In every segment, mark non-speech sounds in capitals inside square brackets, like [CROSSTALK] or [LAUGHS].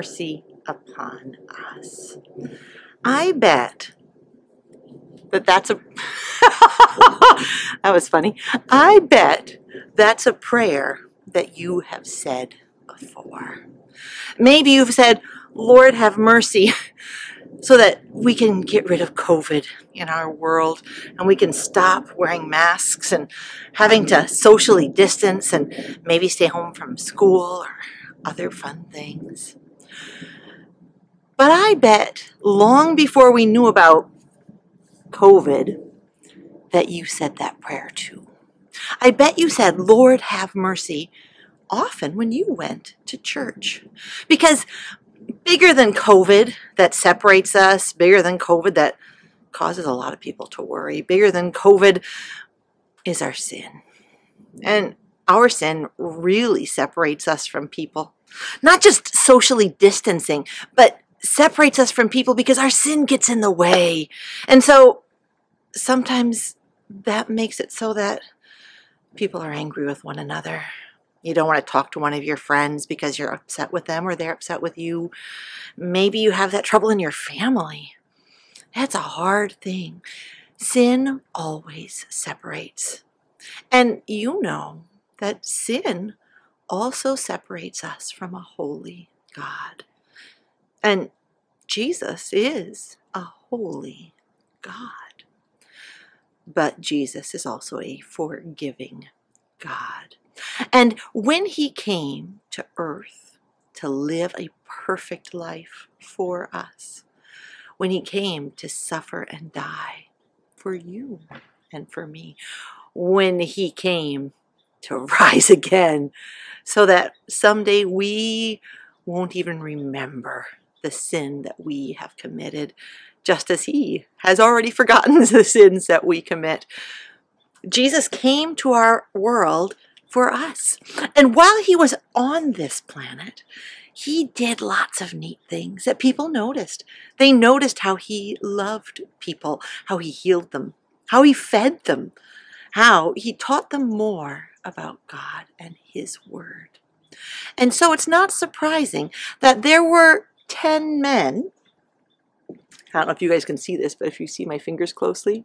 Mercy upon us. I bet that that's a. [LAUGHS] that was funny. I bet that's a prayer that you have said before. Maybe you've said, Lord, have mercy, [LAUGHS] so that we can get rid of COVID in our world and we can stop wearing masks and having to socially distance and maybe stay home from school or other fun things. But I bet long before we knew about COVID that you said that prayer too. I bet you said, Lord, have mercy, often when you went to church. Because bigger than COVID that separates us, bigger than COVID that causes a lot of people to worry, bigger than COVID is our sin. And our sin really separates us from people. Not just socially distancing, but separates us from people because our sin gets in the way. And so sometimes that makes it so that people are angry with one another. You don't want to talk to one of your friends because you're upset with them or they're upset with you. Maybe you have that trouble in your family. That's a hard thing. Sin always separates. And you know that sin also separates us from a holy God. And Jesus is a holy God. But Jesus is also a forgiving God. And when he came to earth to live a perfect life for us, when he came to suffer and die for you and for me, when he came to [LAUGHS] rise again so that someday we won't even remember the sin that we have committed, just as he has already [LAUGHS] forgotten the sins that we commit. Jesus came to our world for us. And while he was on this planet, he did lots of neat things that people noticed. They noticed how he loved people, how he healed them, how he fed them, how he taught them more about God and his word. And so it's not surprising that there were 10 men. I don't know if you guys can see this, but if you see my fingers closely,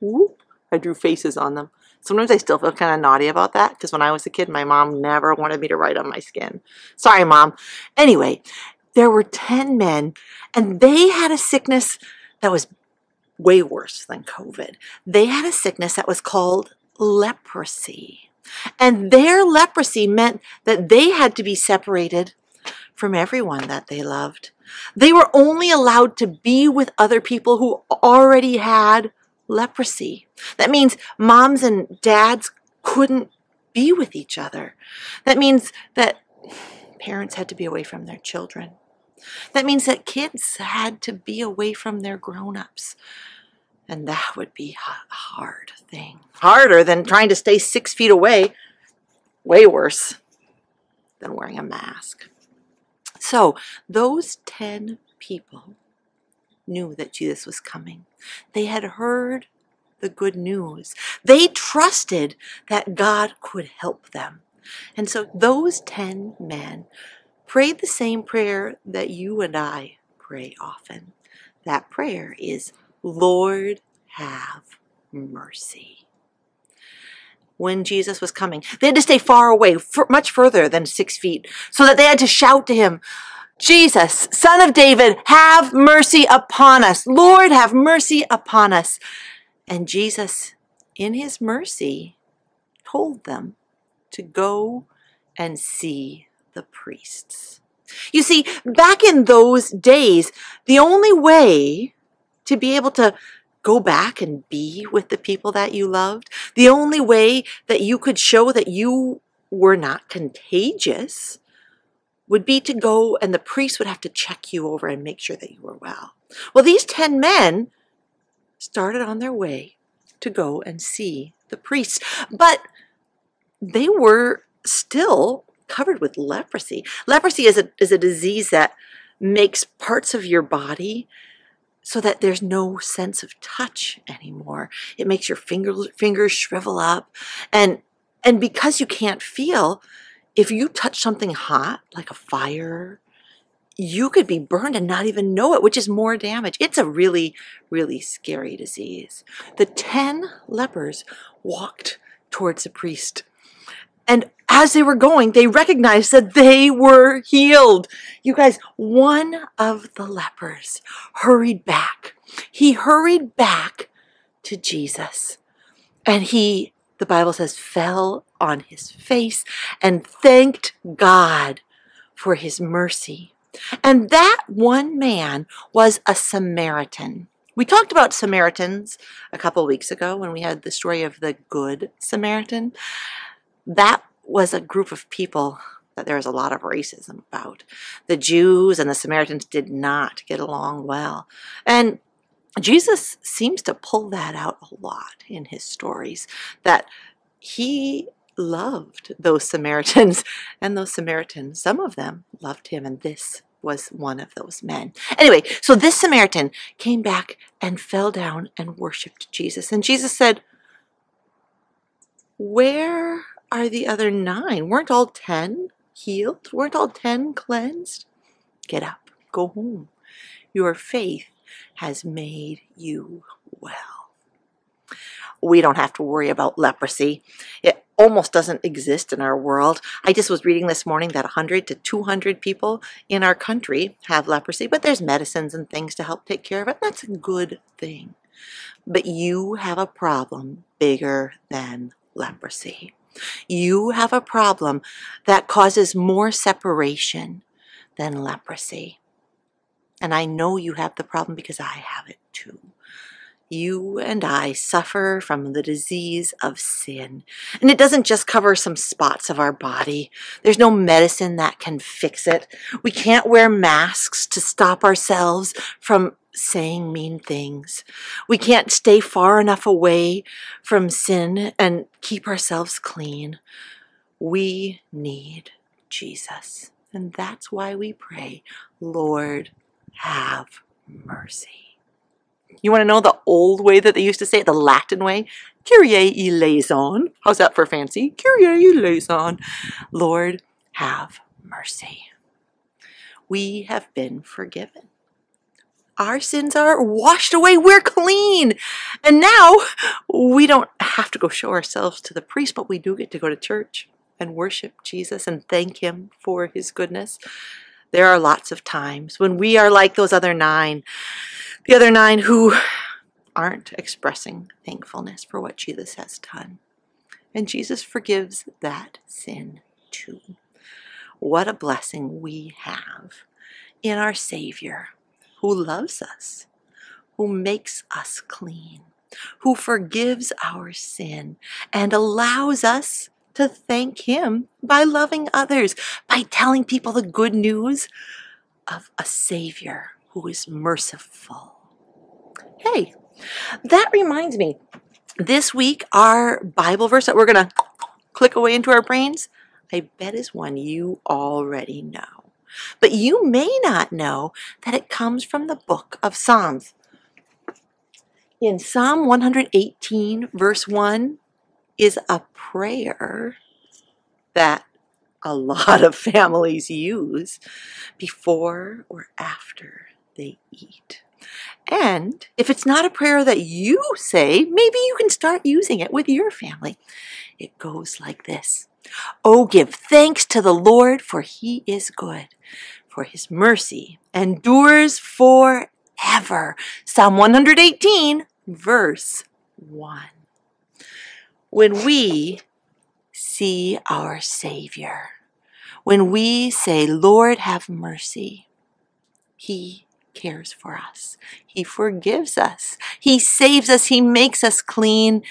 whoop, I drew faces on them. Sometimes I still feel kind of naughty about that because when I was a kid, my mom never wanted me to write on my skin. Sorry, mom. Anyway, there were 10 men and they had a sickness that was way worse than COVID. They had a sickness that was called leprosy. And their leprosy meant that they had to be separated from everyone that they loved. They were only allowed to be with other people who already had leprosy. That means moms and dads couldn't be with each other. That means that parents had to be away from their children. That means that kids had to be away from their grown ups. And that would be a hard thing. Harder than trying to stay six feet away. Way worse than wearing a mask. So, those 10 people knew that Jesus was coming. They had heard the good news. They trusted that God could help them. And so those 10 men prayed the same prayer that you and I pray often. That prayer is, Lord, have mercy. When Jesus was coming, they had to stay far away, much further than six feet, so that they had to shout to him, Jesus, Son of David, have mercy upon us. Lord, have mercy upon us. And Jesus, in his mercy, told them to go and see the priests. You see, back in those days, the only way to be able to go back and be with the people that you loved, the only way that you could show that you were not contagious would be to go and the priest would have to check you over and make sure that you were well. Well, these 10 men started on their way to go and see the priest, but they were still covered with leprosy. Leprosy is a, is a disease that makes parts of your body so that there's no sense of touch anymore. It makes your fingers fingers shrivel up and and because you can't feel, if you touch something hot, like a fire, you could be burned and not even know it, which is more damage. It's a really, really scary disease. The 10 lepers walked towards the priest. And as they were going, they recognized that they were healed. You guys, one of the lepers hurried back. He hurried back to Jesus. And he, the Bible says, fell on his face and thanked God for his mercy. And that one man was a Samaritan. We talked about Samaritans a couple weeks ago when we had the story of the Good Samaritan. That was a group of people that there was a lot of racism about. The Jews and the Samaritans did not get along well. And Jesus seems to pull that out a lot in his stories that he loved those Samaritans [LAUGHS] and those Samaritans, some of them loved him and this was one of those men. Anyway, so this Samaritan came back and fell down and worshiped Jesus. And Jesus said, Where are the other nine? Weren't all ten healed? Weren't all ten cleansed? Get up, go home. Your faith has made you well. We don't have to worry about leprosy. It almost doesn't exist in our world. I just was reading this morning that 100 to 200 people in our country have leprosy, but there's medicines and things to help take care of it. That's a good thing. But you have a problem bigger than leprosy. You have a problem that causes more separation than leprosy. And I know you have the problem because I have it too. You and I suffer from the disease of sin. And it doesn't just cover some spots of our body. There's no medicine that can fix it. We can't wear masks to stop ourselves from saying mean things. We can't stay far enough away from sin and keep ourselves clean. We need Jesus. And that's why we pray, Lord, have mercy. You want to know the old way that they used to say it, the Latin way? Kyrie eleison. How's that for fancy? Kyrie eleison. Lord, have mercy. We have been forgiven. Our sins are washed away. We're clean. And now we don't have to go show ourselves to the priest, but we do get to go to church and worship Jesus and thank him for his goodness. There are lots of times when we are like those other nine the other nine who aren't expressing thankfulness for what Jesus has done. And Jesus forgives that sin too. What a blessing we have in our Savior who loves us, who makes us clean, who forgives our sin and allows us to thank Him by loving others, by telling people the good news of a Savior who is merciful Hey, that reminds me. This week, our Bible verse that we're going to click away into our brains, I bet is one you already know. But you may not know that it comes from the book of Psalms. In Psalm 118, verse 1, is a prayer that a lot of families use before or after they eat. And if it's not a prayer that you say, maybe you can start using it with your family. It goes like this Oh, give thanks to the Lord, for he is good, for his mercy endures forever. Psalm 118, verse 1. When we see our Savior, when we say, Lord, have mercy, he cares for us. He forgives us. He saves us. He makes us clean.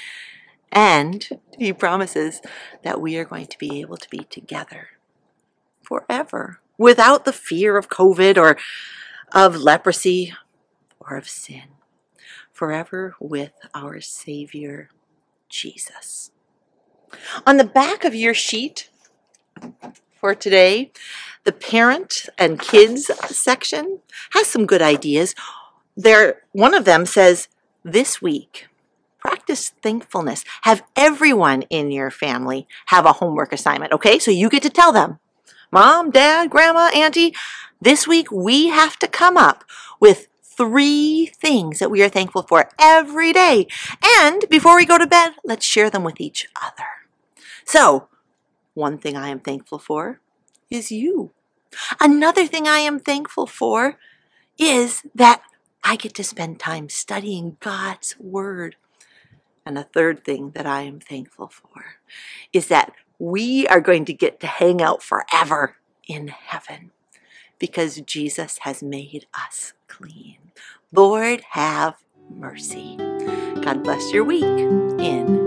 And He promises that we are going to be able to be together forever without the fear of COVID or of leprosy or of sin. Forever with our Savior, Jesus. On the back of your sheet for today, the parent and kids section has some good ideas. There, one of them says, this week, practice thankfulness. Have everyone in your family have a homework assignment, okay? So you get to tell them, Mom, Dad, Grandma, Auntie, this week we have to come up with three things that we are thankful for every day. And before we go to bed, let's share them with each other. So, one thing I am thankful for is you. Another thing I am thankful for is that I get to spend time studying God's Word. And a third thing that I am thankful for is that we are going to get to hang out forever in heaven because Jesus has made us clean. Lord, have mercy. God bless your week in